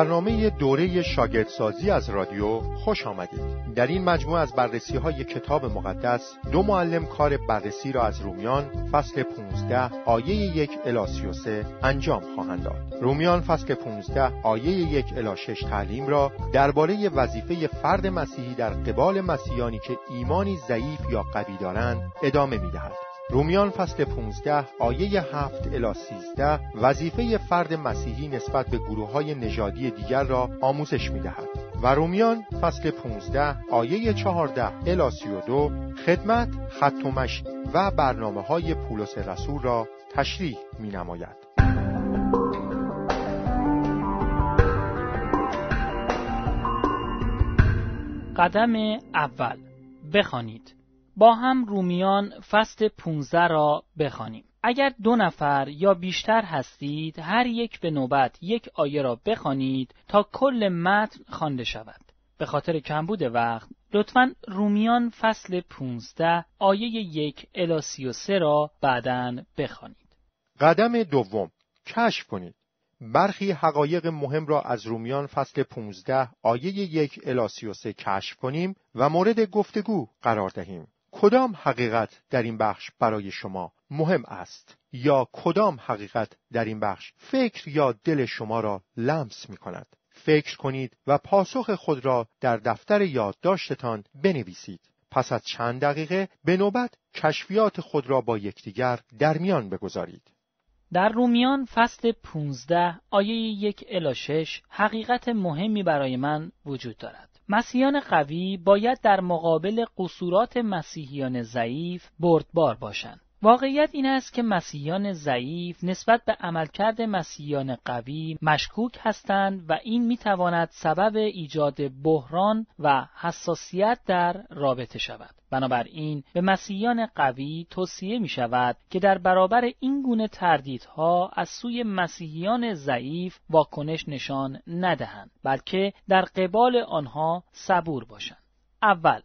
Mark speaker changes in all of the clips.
Speaker 1: برنامه دوره شاگردسازی از رادیو خوش آمدید. در این مجموعه از بررسی های کتاب مقدس دو معلم کار بررسی را از رومیان فصل 15 آیه یک الی 33 انجام خواهند داد. رومیان فصل 15 آیه یک الی 6 تعلیم را درباره وظیفه فرد مسیحی در قبال مسیحیانی که ایمانی ضعیف یا قوی دارند ادامه می دهد. رومیان فصل 15 آیه 7 الی 13 وظیفه فرد مسیحی نسبت به گروه های نژادی دیگر را آموزش می دهد. و رومیان فصل 15 آیه 14 الی 32 خدمت، خط و و برنامه های پولس رسول را تشریح می نماید.
Speaker 2: قدم اول بخوانید با هم رومیان فصل 15 را بخوانیم. اگر دو نفر یا بیشتر هستید هر یک به نوبت یک آیه را بخوانید تا کل متن خوانده شود. به خاطر کمبود وقت لطفا رومیان فصل 15 آیه یک الی 33 را بعدا بخوانید.
Speaker 1: قدم دوم کشف کنید. برخی حقایق مهم را از رومیان فصل 15 آیه یک الی 33 کشف کنیم و مورد گفتگو قرار دهیم. کدام حقیقت در این بخش برای شما مهم است؟ یا کدام حقیقت در این بخش فکر یا دل شما را لمس می کند؟ فکر کنید و پاسخ خود را در دفتر یادداشتتان بنویسید. پس از چند دقیقه به نوبت کشفیات خود را با یکدیگر در میان بگذارید.
Speaker 2: در رومیان فصل 15 آیه یک الی 6 حقیقت مهمی برای من وجود دارد. مسیحیان قوی باید در مقابل قصورات مسیحیان ضعیف بردبار باشند. واقعیت این است که مسیحیان ضعیف نسبت به عملکرد مسیحیان قوی مشکوک هستند و این می‌تواند سبب ایجاد بحران و حساسیت در رابطه شود. بنابراین به مسیحیان قوی توصیه می شود که در برابر این گونه تردیدها از سوی مسیحیان ضعیف واکنش نشان ندهند بلکه در قبال آنها صبور باشند. اول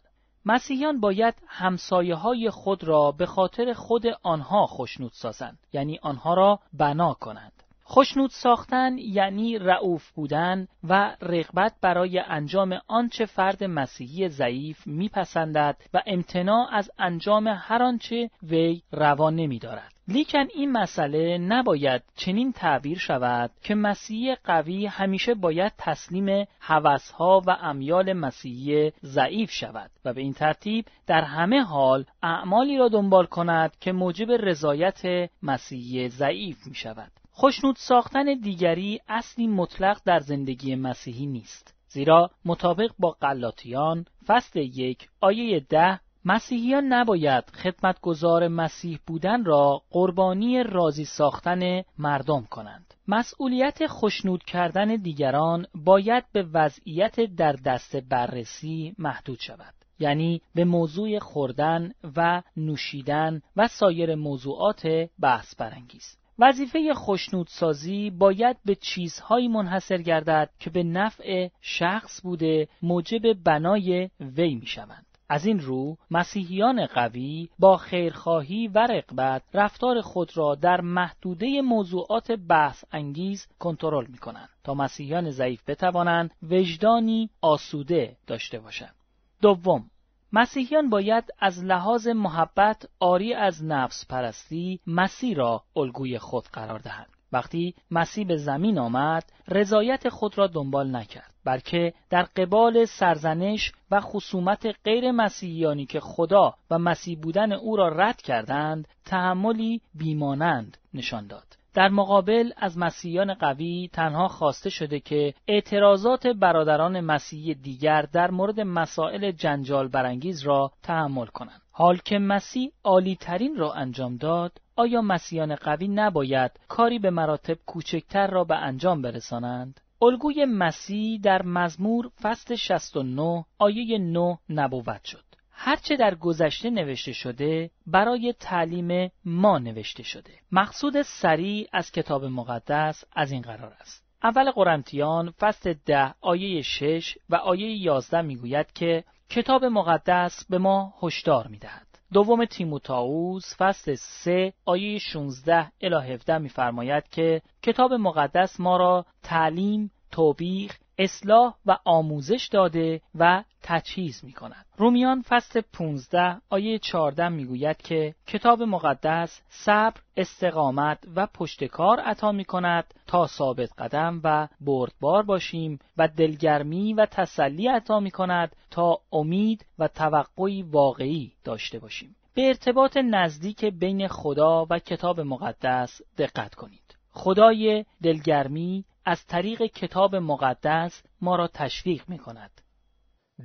Speaker 2: مسیحیان باید همسایه های خود را به خاطر خود آنها خشنود سازند یعنی آنها را بنا کنند. خشنود ساختن یعنی رعوف بودن و رغبت برای انجام آنچه فرد مسیحی ضعیف میپسندد و امتناع از انجام هر آنچه وی روا نمیدارد. لیکن این مسئله نباید چنین تعبیر شود که مسیحی قوی همیشه باید تسلیم هوسها و امیال مسیحی ضعیف شود و به این ترتیب در همه حال اعمالی را دنبال کند که موجب رضایت مسیحی ضعیف می شود. خوشنود ساختن دیگری اصلی مطلق در زندگی مسیحی نیست. زیرا مطابق با قلاتیان فصل یک آیه ده مسیحیان نباید خدمتگزار مسیح بودن را قربانی راضی ساختن مردم کنند. مسئولیت خشنود کردن دیگران باید به وضعیت در دست بررسی محدود شود. یعنی به موضوع خوردن و نوشیدن و سایر موضوعات بحث برانگیز. وظیفه خوشنودسازی باید به چیزهایی منحصر گردد که به نفع شخص بوده موجب بنای وی می شوند. از این رو مسیحیان قوی با خیرخواهی و رقبت رفتار خود را در محدوده موضوعات بحث انگیز کنترل می کنند تا مسیحیان ضعیف بتوانند وجدانی آسوده داشته باشند. دوم مسیحیان باید از لحاظ محبت آری از نفس پرستی مسیح را الگوی خود قرار دهند. وقتی مسیح به زمین آمد رضایت خود را دنبال نکرد بلکه در قبال سرزنش و خصومت غیر مسیحیانی که خدا و مسیح بودن او را رد کردند تحملی بیمانند نشان داد در مقابل از مسیحیان قوی تنها خواسته شده که اعتراضات برادران مسیحی دیگر در مورد مسائل جنجال برانگیز را تحمل کنند. حال که مسیح عالی ترین را انجام داد، آیا مسیحیان قوی نباید کاری به مراتب کوچکتر را به انجام برسانند؟ الگوی مسیح در مزمور فصل 69 آیه 9 نبوت شد. هرچه در گذشته نوشته شده برای تعلیم ما نوشته شده. مقصود سریع از کتاب مقدس از این قرار است. اول قرنتیان فصل ده آیه 6 و آیه 11 می‌گوید که کتاب مقدس به ما هشدار می‌دهد. دوم تیموتائوس فصل 3 آیه 16 الی 17 میفرماید که کتاب مقدس ما را تعلیم توبیخ اصلاح و آموزش داده و تجهیز می کند. رومیان فصل 15 آیه 14 می گوید که کتاب مقدس صبر، استقامت و پشتکار عطا می کند تا ثابت قدم و بردبار باشیم و دلگرمی و تسلی عطا می کند تا امید و توقعی واقعی داشته باشیم. به ارتباط نزدیک بین خدا و کتاب مقدس دقت کنید. خدای دلگرمی از طریق کتاب مقدس ما را تشویق می کند.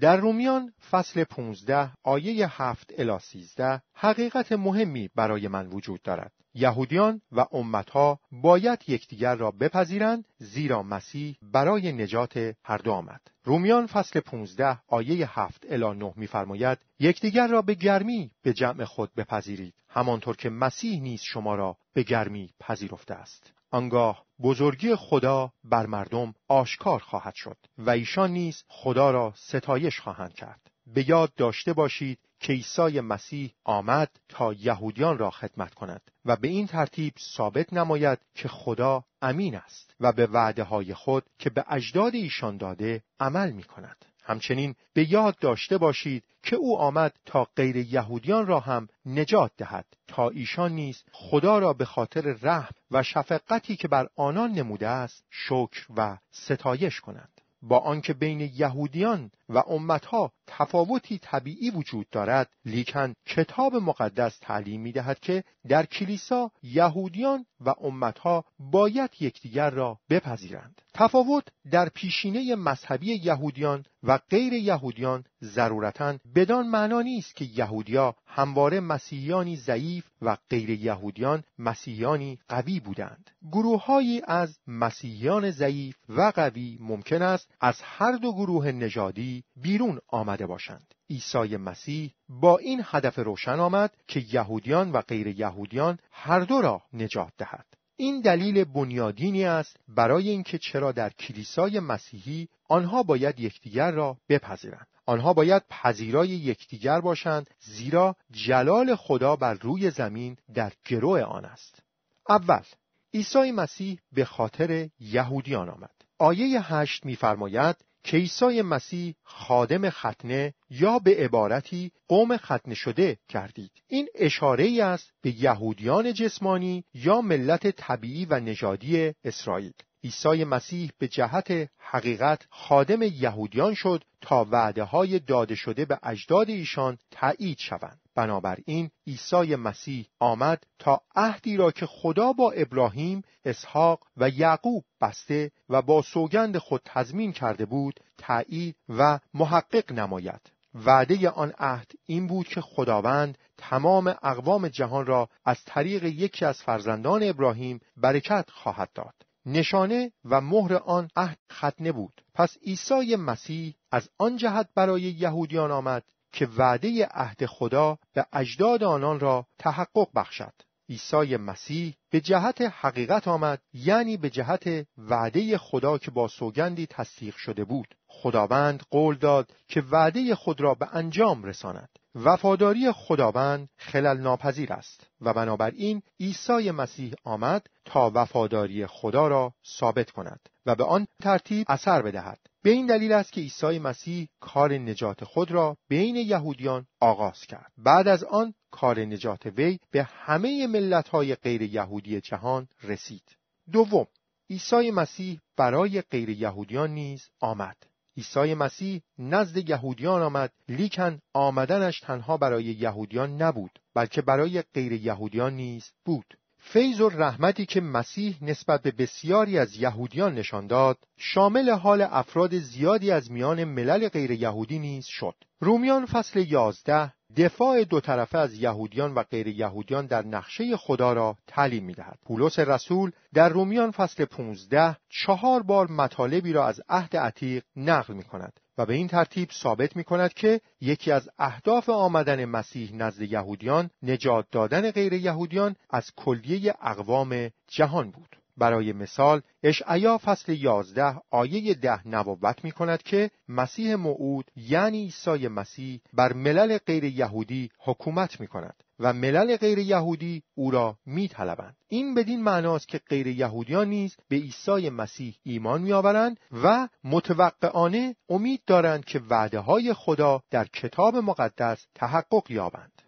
Speaker 1: در رومیان فصل 15 آیه 7 الی 13 حقیقت مهمی برای من وجود دارد. یهودیان و امتها باید یکدیگر را بپذیرند زیرا مسیح برای نجات هر دو آمد. رومیان فصل 15 آیه 7 الی 9 می‌فرماید یکدیگر را به گرمی به جمع خود بپذیرید همانطور که مسیح نیز شما را به گرمی پذیرفته است. آنگاه بزرگی خدا بر مردم آشکار خواهد شد و ایشان نیز خدا را ستایش خواهند کرد به یاد داشته باشید که عیسی مسیح آمد تا یهودیان را خدمت کند و به این ترتیب ثابت نماید که خدا امین است و به وعده های خود که به اجداد ایشان داده عمل می کند. همچنین به یاد داشته باشید که او آمد تا غیر یهودیان را هم نجات دهد تا ایشان نیز خدا را به خاطر رحم و شفقتی که بر آنان نموده است شکر و ستایش کنند. با آنکه بین یهودیان و امتها تفاوتی طبیعی وجود دارد. لیکن کتاب مقدس تعلیم می دهد که در کلیسا یهودیان و امتها باید یکدیگر را بپذیرند. تفاوت در پیشینه مذهبی یهودیان و غیر یهودیان ضرورتا بدان معنا نیست که یهودیا همواره مسیحیانی ضعیف و غیر یهودیان مسیحیانی قوی بودند. گروههایی از مسیحیان ضعیف و قوی ممکن است از هر دو گروه نژادی بیرون آمده باشند. عیسی مسیح با این هدف روشن آمد که یهودیان و غیر یهودیان هر دو را نجات دهد. این دلیل بنیادینی است برای اینکه چرا در کلیسای مسیحی آنها باید یکدیگر را بپذیرند. آنها باید پذیرای یکدیگر باشند زیرا جلال خدا بر روی زمین در گروه آن است. اول عیسی مسیح به خاطر یهودیان آمد. آیه هشت می‌فرماید که عیسی مسیح خادم ختنه یا به عبارتی قوم ختنه شده کردید. این اشاره ای است به یهودیان جسمانی یا ملت طبیعی و نژادی اسرائیل. عیسی مسیح به جهت حقیقت خادم یهودیان شد تا وعده های داده شده به اجداد ایشان تایید شوند. بنابراین عیسی مسیح آمد تا عهدی را که خدا با ابراهیم، اسحاق و یعقوب بسته و با سوگند خود تضمین کرده بود تایید و محقق نماید. وعده آن عهد این بود که خداوند تمام اقوام جهان را از طریق یکی از فرزندان ابراهیم برکت خواهد داد. نشانه و مهر آن عهد ختنه بود. پس عیسی مسیح از آن جهت برای یهودیان آمد که وعده عهد خدا به اجداد آنان را تحقق بخشد. عیسی مسیح به جهت حقیقت آمد یعنی به جهت وعده خدا که با سوگندی تصدیق شده بود. خداوند قول داد که وعده خود را به انجام رساند. وفاداری خداوند خلل ناپذیر است و بنابراین عیسی مسیح آمد تا وفاداری خدا را ثابت کند و به آن ترتیب اثر بدهد. به این دلیل است که عیسی مسیح کار نجات خود را بین یهودیان آغاز کرد. بعد از آن کار نجات وی به همه ملت‌های غیر یهودی جهان رسید. دوم عیسی مسیح برای غیر یهودیان نیز آمد. عیسی مسیح نزد یهودیان آمد لیکن آمدنش تنها برای یهودیان نبود بلکه برای غیر یهودیان نیز بود. فیض و رحمتی که مسیح نسبت به بسیاری از یهودیان نشان داد شامل حال افراد زیادی از میان ملل غیر یهودی نیز شد رومیان فصل یازده دفاع دو طرفه از یهودیان و غیر یهودیان در نقشه خدا را تعلیم می دهد. پولس رسول در رومیان فصل 15 چهار بار مطالبی را از عهد عتیق نقل می کند و به این ترتیب ثابت می کند که یکی از اهداف آمدن مسیح نزد یهودیان نجات دادن غیر یهودیان از کلیه اقوام جهان بود. برای مثال اشعیا فصل 11 آیه ده نبوت می کند که مسیح موعود یعنی عیسی مسیح بر ملل غیر یهودی حکومت می کند و ملل غیر یهودی او را میطلبند. این بدین معناست که غیر یهودیان نیز به عیسی مسیح ایمان میآورند و متوقعانه امید دارند که وعده های خدا در کتاب مقدس تحقق یابند.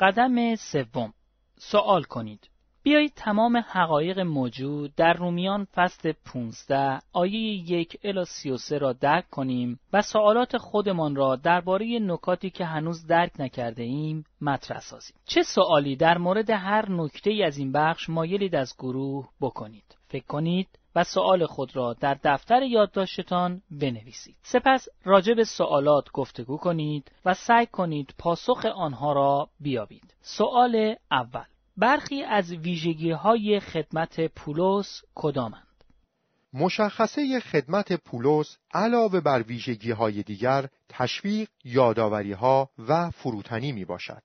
Speaker 2: قدم سوم. سوال کنید. بیایید تمام حقایق موجود در رومیان فصل 15 آیه یک الی 33 را درک کنیم و سوالات خودمان را درباره نکاتی که هنوز درک نکرده ایم مطرح سازیم. چه سوالی در مورد هر نکته ای از این بخش مایلید از گروه بکنید؟ فکر کنید و سوال خود را در دفتر یادداشتتان بنویسید. سپس راجع به سوالات گفتگو کنید و سعی کنید پاسخ آنها را بیابید. سوال اول برخی از ویژگی های خدمت پولس کدامند؟
Speaker 1: مشخصه خدمت پولس علاوه بر ویژگی های دیگر تشویق، یاداوری ها و فروتنی می باشد.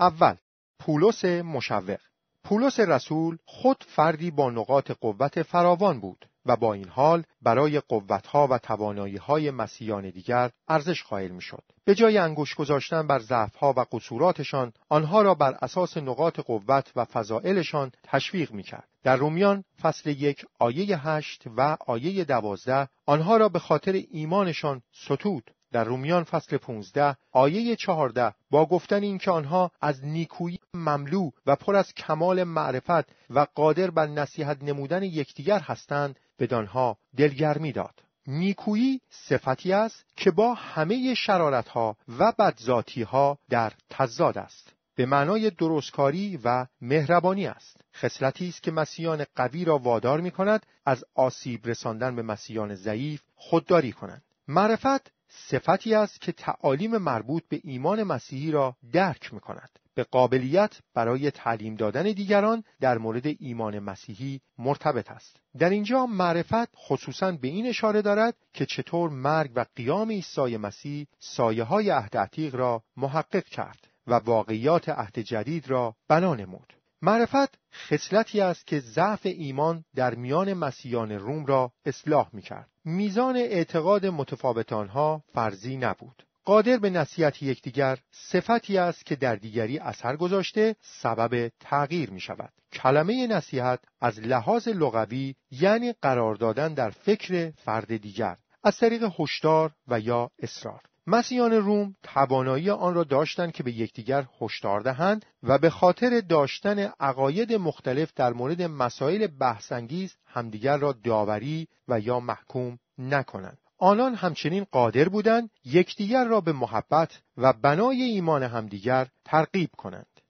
Speaker 1: اول، پولس مشوق پولس رسول خود فردی با نقاط قوت فراوان بود و با این حال برای قوتها و تواناییهای مسیحیان دیگر ارزش قائل می‌شد. به جای انگوش گذاشتن بر ضعفها و قصوراتشان آنها را بر اساس نقاط قوت و فضائلشان تشویق می‌کرد. در رومیان فصل یک آیه هشت و آیه دوازده آنها را به خاطر ایمانشان ستود. در رومیان فصل 15 آیه 14 با گفتن اینکه آنها از نیکویی مملو و پر از کمال معرفت و قادر بر نصیحت نمودن یکدیگر هستند بدانها دلگرمی داد. نیکویی صفتی است که با همه شرارتها و بدذاتیها در تضاد است. به معنای درستکاری و مهربانی است. خصلتی است که مسیحیان قوی را وادار می کند از آسیب رساندن به مسیحیان ضعیف خودداری کنند. معرفت صفتی است که تعالیم مربوط به ایمان مسیحی را درک می کند. به قابلیت برای تعلیم دادن دیگران در مورد ایمان مسیحی مرتبط است. در اینجا معرفت خصوصا به این اشاره دارد که چطور مرگ و قیام عیسی مسیح سایه های عهد عتیق را محقق کرد و واقعیات عهد جدید را بنا نمود. معرفت خصلتی است که ضعف ایمان در میان مسیحیان روم را اصلاح می کرد. میزان اعتقاد متفاوت آنها فرضی نبود. قادر به نصیحت یکدیگر صفتی است که در دیگری اثر گذاشته سبب تغییر می شود. کلمه نصیحت از لحاظ لغوی یعنی قرار دادن در فکر فرد دیگر از طریق هشدار و یا اصرار. مسیحیان روم توانایی آن را داشتند که به یکدیگر هشدار دهند و به خاطر داشتن عقاید مختلف در مورد مسائل بحثانگیز همدیگر را داوری و یا محکوم نکنند آنان همچنین قادر بودند یکدیگر را به محبت و بنای ایمان همدیگر ترغیب کنند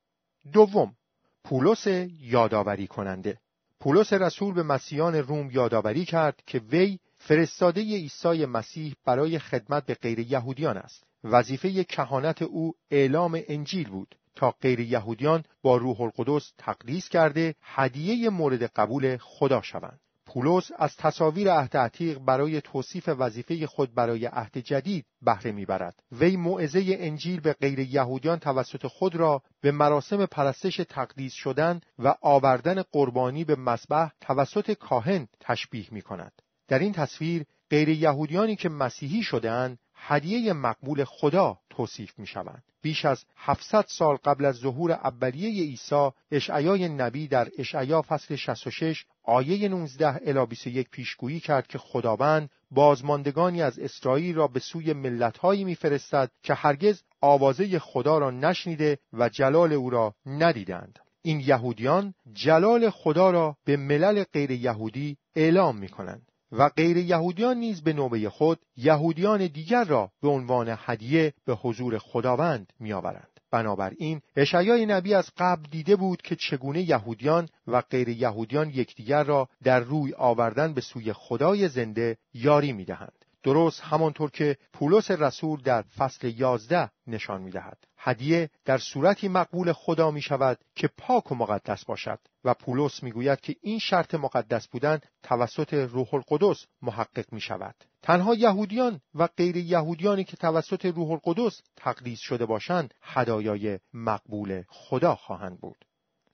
Speaker 1: دوم پولس یادآوری کننده پولس رسول به مسیحیان روم یادآوری کرد که وی فرستاده عیسی مسیح برای خدمت به غیر یهودیان است. وظیفه کهانت او اعلام انجیل بود تا غیر یهودیان با روح القدس تقدیس کرده هدیه مورد قبول خدا شوند. پولس از تصاویر عهد عتیق برای توصیف وظیفه خود برای عهد جدید بهره می‌برد وی موعظه انجیل به غیر یهودیان توسط خود را به مراسم پرستش تقدیس شدن و آوردن قربانی به مسبح توسط کاهن تشبیه می کند. در این تصویر غیر یهودیانی که مسیحی شدهاند هدیه مقبول خدا توصیف می شوند. بیش از 700 سال قبل از ظهور اولیه عیسی اشعیای نبی در اشعیا فصل 66 آیه 19 الی 21 پیشگویی کرد که خداوند بازماندگانی از اسرائیل را به سوی ملتهایی میفرستد که هرگز آوازه خدا را نشنیده و جلال او را ندیدند. این یهودیان جلال خدا را به ملل غیر یهودی اعلام می کنند. و غیر یهودیان نیز به نوبه خود یهودیان دیگر را به عنوان هدیه به حضور خداوند میآورند. بنابراین اشعیای نبی از قبل دیده بود که چگونه یهودیان و غیر یهودیان یکدیگر را در روی آوردن به سوی خدای زنده یاری می‌دهند. درست همانطور که پولس رسول در فصل یازده نشان می‌دهد. هدیه در صورتی مقبول خدا می شود که پاک و مقدس باشد. و پولس می‌گوید که این شرط مقدس بودن توسط روح القدس محقق می شود تنها یهودیان و غیر یهودیانی که توسط روح القدس تقدیس شده باشند هدایای مقبول خدا خواهند بود.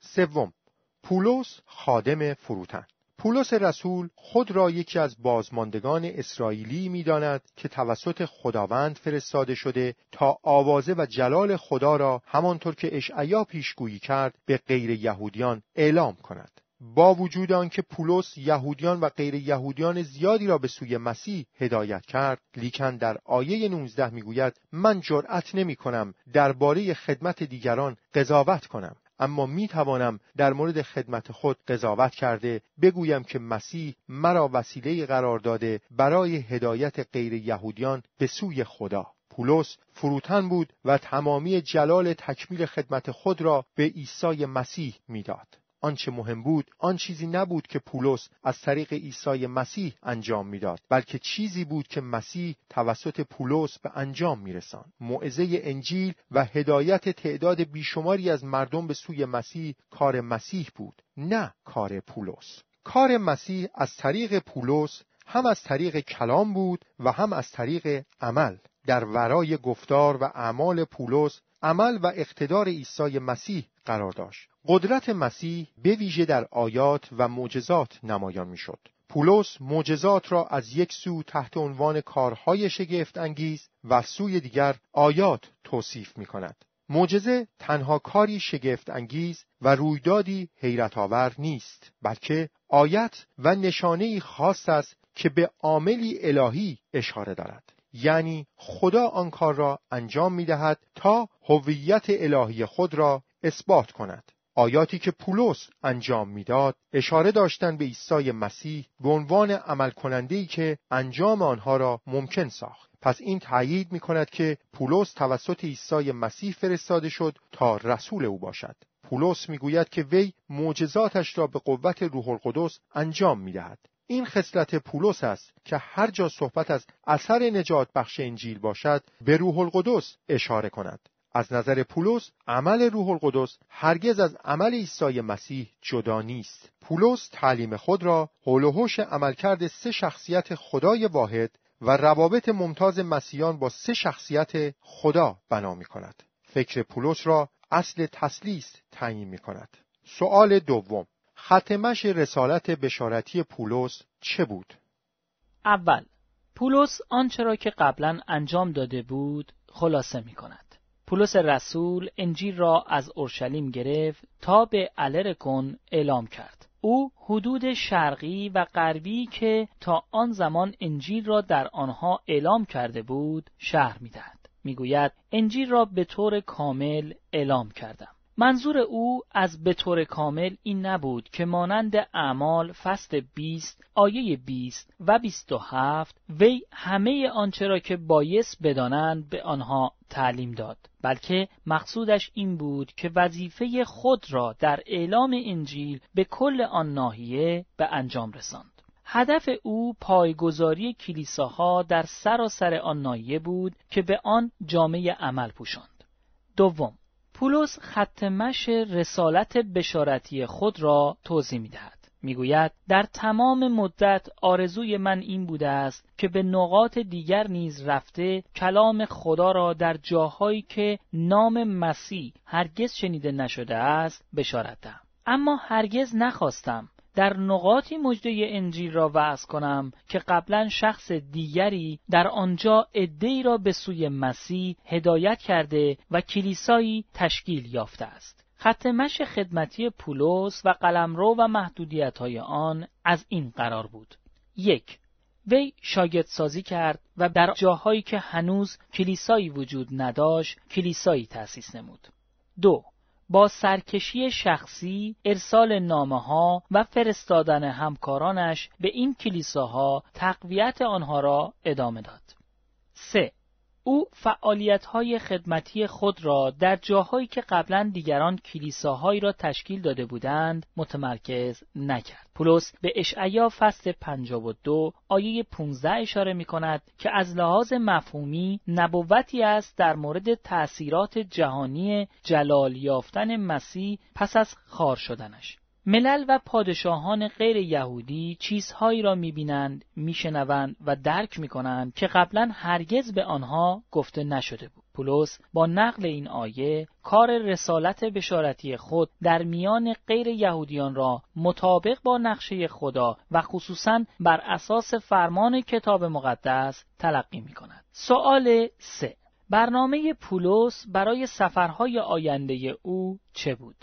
Speaker 1: سوم پولس خادم فروتن. پولس رسول خود را یکی از بازماندگان اسرائیلی می‌داند که توسط خداوند فرستاده شده تا آوازه و جلال خدا را همانطور که اشعیا پیشگویی کرد به غیر یهودیان اعلام کند. با وجود آنکه پولس یهودیان و غیر یهودیان زیادی را به سوی مسیح هدایت کرد لیکن در آیه 19 می‌گوید من جرأت نمی کنم درباره خدمت دیگران قضاوت کنم اما می توانم در مورد خدمت خود قضاوت کرده بگویم که مسیح مرا وسیله قرار داده برای هدایت غیر یهودیان به سوی خدا پولس فروتن بود و تمامی جلال تکمیل خدمت خود را به عیسی مسیح می‌داد. آنچه مهم بود آن چیزی نبود که پولس از طریق عیسی مسیح انجام می‌داد بلکه چیزی بود که مسیح توسط پولس به انجام میرساند. موعظه انجیل و هدایت تعداد بیشماری از مردم به سوی مسیح کار مسیح بود نه کار پولس. کار مسیح از طریق پولس هم از طریق کلام بود و هم از طریق عمل. در ورای گفتار و اعمال پولس عمل و اقتدار عیسی مسیح قرار داشت قدرت مسیح به ویژه در آیات و معجزات نمایان می‌شد. پولس معجزات را از یک سو تحت عنوان کارهای شگفت انگیز و سوی دیگر آیات توصیف می کند. معجزه تنها کاری شگفت انگیز و رویدادی حیرت آور نیست بلکه آیت و نشانه خاص است که به عاملی الهی اشاره دارد یعنی خدا آن کار را انجام می دهد تا هویت الهی خود را اثبات کند. آیاتی که پولس انجام می‌داد اشاره داشتند به عیسی مسیح به عنوان عمل کننده که انجام آنها را ممکن ساخت. پس این تأیید می کند که پولس توسط عیسی مسیح فرستاده شد تا رسول او باشد. پولس می‌گوید که وی معجزاتش را به قوت روح القدس انجام می دهد. این خصلت پولس است که هر جا صحبت از اثر نجات بخش انجیل باشد به روح القدس اشاره کند. از نظر پولس عمل روح القدس هرگز از عمل عیسی مسیح جدا نیست پولس تعلیم خود را حول و حوش عملکرد سه شخصیت خدای واحد و روابط ممتاز مسیحیان با سه شخصیت خدا بنا می کند فکر پولس را اصل تسلیس تعیین می کند سؤال دوم ختمش رسالت بشارتی پولس چه بود؟
Speaker 2: اول پولس آنچه را که قبلا انجام داده بود خلاصه می کند. پولس رسول انجیل را از اورشلیم گرفت تا به الرکون اعلام کرد. او حدود شرقی و غربی که تا آن زمان انجیل را در آنها اعلام کرده بود شهر می‌دهد. می‌گوید انجیل را به طور کامل اعلام کردم. منظور او از به طور کامل این نبود که مانند اعمال فصل 20 آیه 20 و 27 وی همه آنچه را که بایست بدانند به آنها تعلیم داد بلکه مقصودش این بود که وظیفه خود را در اعلام انجیل به کل آن ناحیه به انجام رساند. هدف او پایگذاری کلیساها در سراسر آن ناحیه بود که به آن جامعه عمل پوشاند. دوم پولس خط رسالت بشارتی خود را توضیح می دهد. می‌گوید در تمام مدت آرزوی من این بوده است که به نقاط دیگر نیز رفته کلام خدا را در جاهایی که نام مسیح هرگز شنیده نشده است بشارت دهم اما هرگز نخواستم در نقاطی مجده انجیل را وعظ کنم که قبلا شخص دیگری در آنجا ای را به سوی مسیح هدایت کرده و کلیسایی تشکیل یافته است. خط خدمتی پولس و قلمرو و محدودیت های آن از این قرار بود. یک وی شاگرد سازی کرد و در جاهایی که هنوز کلیسایی وجود نداشت کلیسایی تأسیس نمود. دو با سرکشی شخصی ارسال نامه ها و فرستادن همکارانش به این کلیساها تقویت آنها را ادامه داد. 3. او های خدمتی خود را در جاهایی که قبلا دیگران کلیساهایی را تشکیل داده بودند متمرکز نکرد. پولس به اشعیا فصل 52 آیه 15 اشاره می کند که از لحاظ مفهومی نبوتی است در مورد تأثیرات جهانی جلال یافتن مسیح پس از خار شدنش. ملل و پادشاهان غیر یهودی چیزهایی را می‌بینند، میشنوند و درک می‌کنند که قبلا هرگز به آنها گفته نشده بود. پولس با نقل این آیه کار رسالت بشارتی خود در میان غیر یهودیان را مطابق با نقشه خدا و خصوصا بر اساس فرمان کتاب مقدس تلقی می کند. سوال 3 برنامه پولس برای سفرهای آینده او چه بود؟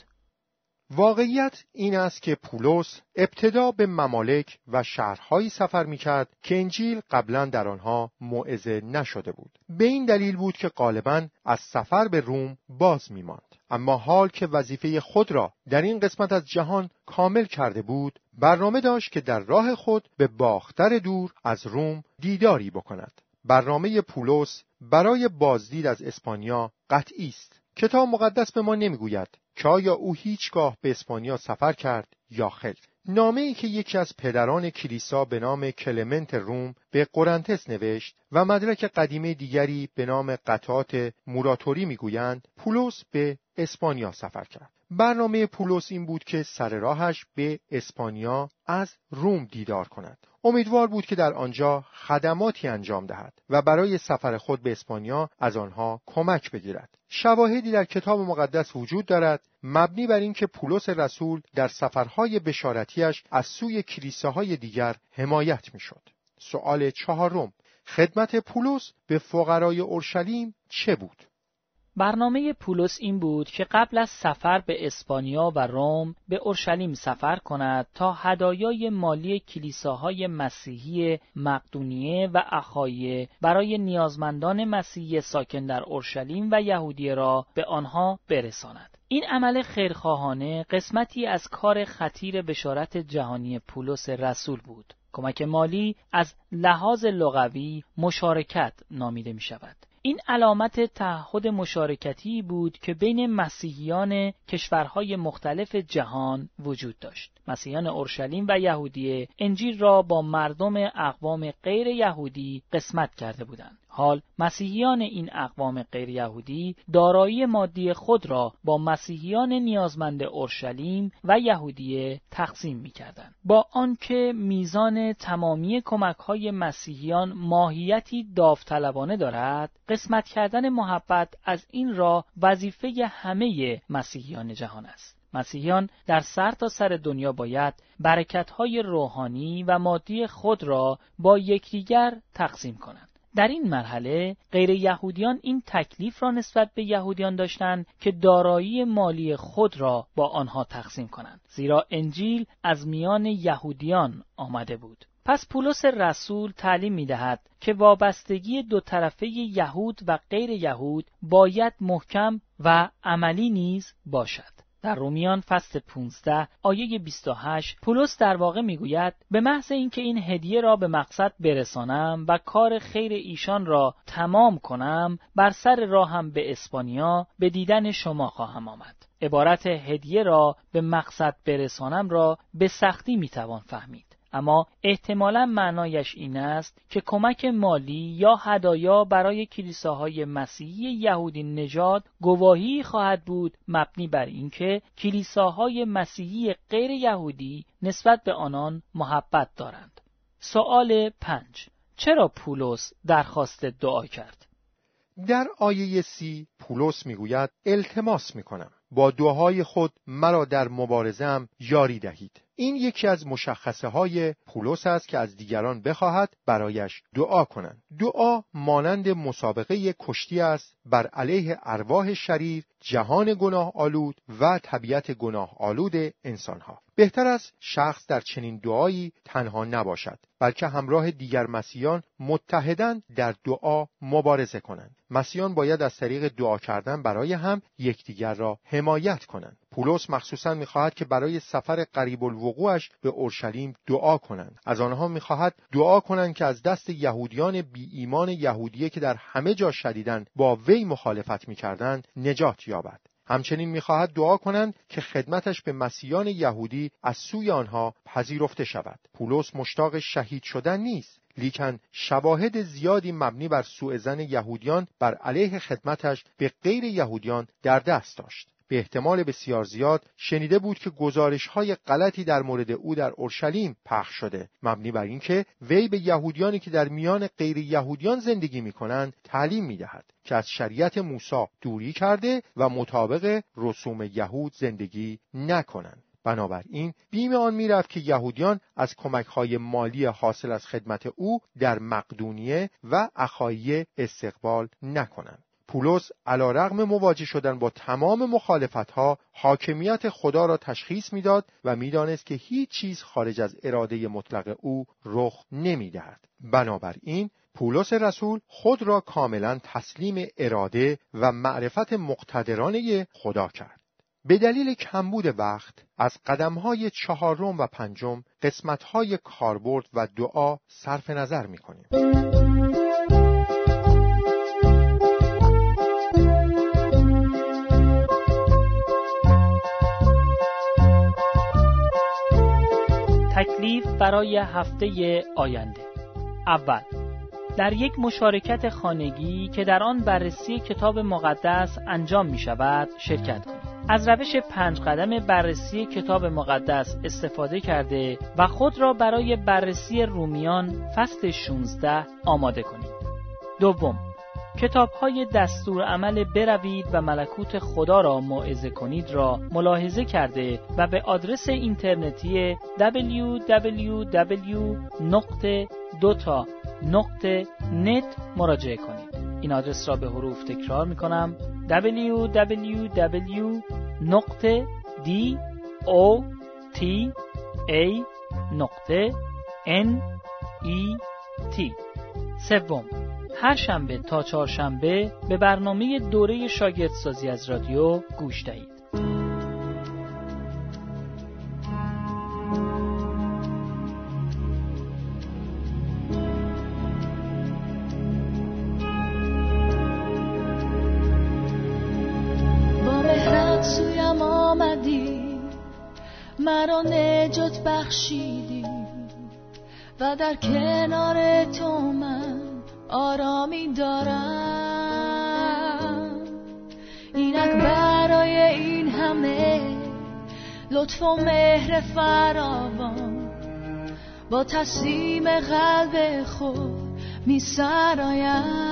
Speaker 1: واقعیت این است که پولس ابتدا به ممالک و شهرهایی سفر می‌کرد که انجیل قبلا در آنها موعظه نشده بود. به این دلیل بود که غالبا از سفر به روم باز میماند. اما حال که وظیفه خود را در این قسمت از جهان کامل کرده بود برنامه داشت که در راه خود به باختر دور از روم دیداری بکند. برنامه پولس برای بازدید از اسپانیا قطعی است کتاب مقدس به ما نمی‌گوید که آیا او هیچگاه به اسپانیا سفر کرد یا خیر. نامه ای که یکی از پدران کلیسا به نام کلمنت روم به قرنتس نوشت و مدرک قدیمه دیگری به نام قطعات موراتوری می‌گویند پولس به اسپانیا سفر کرد. برنامه پولس این بود که سر راهش به اسپانیا از روم دیدار کند. امیدوار بود که در آنجا خدماتی انجام دهد و برای سفر خود به اسپانیا از آنها کمک بگیرد. شواهدی در کتاب مقدس وجود دارد مبنی بر اینکه پولس رسول در سفرهای بشارتیش از سوی کلیساهای دیگر حمایت می‌شد. سؤال چهارم خدمت پولس به فقرای اورشلیم چه بود؟
Speaker 2: برنامه پولس این بود که قبل از سفر به اسپانیا و روم به اورشلیم سفر کند تا هدایای مالی کلیساهای مسیحی مقدونیه و اخایه برای نیازمندان مسیحی ساکن در اورشلیم و یهودیه را به آنها برساند. این عمل خیرخواهانه قسمتی از کار خطیر بشارت جهانی پولس رسول بود. کمک مالی از لحاظ لغوی مشارکت نامیده می شود. این علامت تعهد مشارکتی بود که بین مسیحیان کشورهای مختلف جهان وجود داشت. مسیحیان اورشلیم و یهودیه انجیل را با مردم اقوام غیر یهودی قسمت کرده بودند. حال مسیحیان این اقوام غیر یهودی دارایی مادی خود را با مسیحیان نیازمند اورشلیم و یهودیه تقسیم می کردن. با آنکه میزان تمامی کمک های مسیحیان ماهیتی داوطلبانه دارد قسمت کردن محبت از این را وظیفه همه مسیحیان جهان است مسیحیان در سر تا سر دنیا باید برکتهای روحانی و مادی خود را با یکدیگر تقسیم کنند در این مرحله غیر یهودیان این تکلیف را نسبت به یهودیان داشتند که دارایی مالی خود را با آنها تقسیم کنند زیرا انجیل از میان یهودیان آمده بود پس پولس رسول تعلیم می دهد که وابستگی دو طرفه یهود و غیر یهود باید محکم و عملی نیز باشد. در رومیان فصل 15 آیه 28 پولس در واقع می‌گوید به محض اینکه این هدیه را به مقصد برسانم و کار خیر ایشان را تمام کنم بر سر راهم به اسپانیا به دیدن شما خواهم آمد. عبارت هدیه را به مقصد برسانم را به سختی می‌توان فهمید. اما احتمالا معنایش این است که کمک مالی یا هدایا برای کلیساهای مسیحی یهودی نژاد گواهی خواهد بود مبنی بر اینکه کلیساهای مسیحی غیر یهودی نسبت به آنان محبت دارند. سوال پنج چرا پولس درخواست دعا کرد؟
Speaker 1: در آیه سی پولس می‌گوید التماس می‌کنم با دعاهای خود مرا در مبارزم یاری دهید این یکی از مشخصه های پولس است که از دیگران بخواهد برایش دعا کنند. دعا مانند مسابقه کشتی است بر علیه ارواح شریر جهان گناه آلود و طبیعت گناه آلود انسانها. بهتر است شخص در چنین دعایی تنها نباشد بلکه همراه دیگر مسیحیان متحدن در دعا مبارزه کنند. مسیحیان باید از طریق دعا کردن برای هم یکدیگر را حمایت کنند. پولس مخصوصا می‌خواهد که برای سفر قریب الوقوعش به اورشلیم دعا کنند. از آنها می‌خواهد دعا کنند که از دست یهودیان بی ایمان یهودیه که در همه جا شدیدن با وی مخالفت می‌کردند نجات یابد. همچنین می‌خواهد دعا کنند که خدمتش به مسیحیان یهودی از سوی آنها پذیرفته شود. پولس مشتاق شهید شدن نیست لیکن شواهد زیادی مبنی بر سوء زن یهودیان بر علیه خدمتش به غیر یهودیان در دست داشت. به احتمال بسیار زیاد شنیده بود که گزارش های غلطی در مورد او در اورشلیم پخش شده مبنی بر اینکه وی به یهودیانی که در میان غیر یهودیان زندگی می کنند تعلیم می دهد که از شریعت موسی دوری کرده و مطابق رسوم یهود زندگی نکنند بنابراین بیم آن می‌رفت که یهودیان از کمکهای مالی حاصل از خدمت او در مقدونیه و اخایی استقبال نکنند. پولس علا رغم مواجه شدن با تمام مخالفتها حاکمیت خدا را تشخیص می‌داد و می‌دانست که هیچ چیز خارج از اراده مطلق او رخ نمی‌دهد. بنابراین پولس رسول خود را کاملا تسلیم اراده و معرفت مقتدرانه خدا کرد. به دلیل کمبود وقت از قدمهای چهارم و پنجم قسمتهای کاربرد و دعا صرف نظر می کنیم.
Speaker 2: تکلیف برای هفته آینده اول در یک مشارکت خانگی که در آن بررسی کتاب مقدس انجام می شود شرکت کنید. از روش پنج قدم بررسی کتاب مقدس استفاده کرده و خود را برای بررسی رومیان فصل 16 آماده کنید. دوم کتاب های دستور عمل بروید و ملکوت خدا را موعظه کنید را ملاحظه کرده و به آدرس اینترنتی www.dota.net مراجعه کنید. این آدرس را به حروف تکرار می کنم www نقطه دی او تی ای نقطه ان ای تی سوم. هر شنبه تا چهارشنبه به برنامه دوره شاگردسازی از رادیو گوش دهید.
Speaker 3: مرا نجات بخشیدی و در کنار تو من آرامی دارم. اینک برای این همه لطف و مهر فراوان با تسلیم قلب خود می سرایم.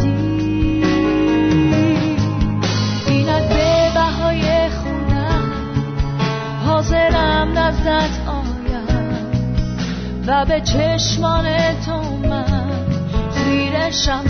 Speaker 3: و به چشمان تو من خیره شم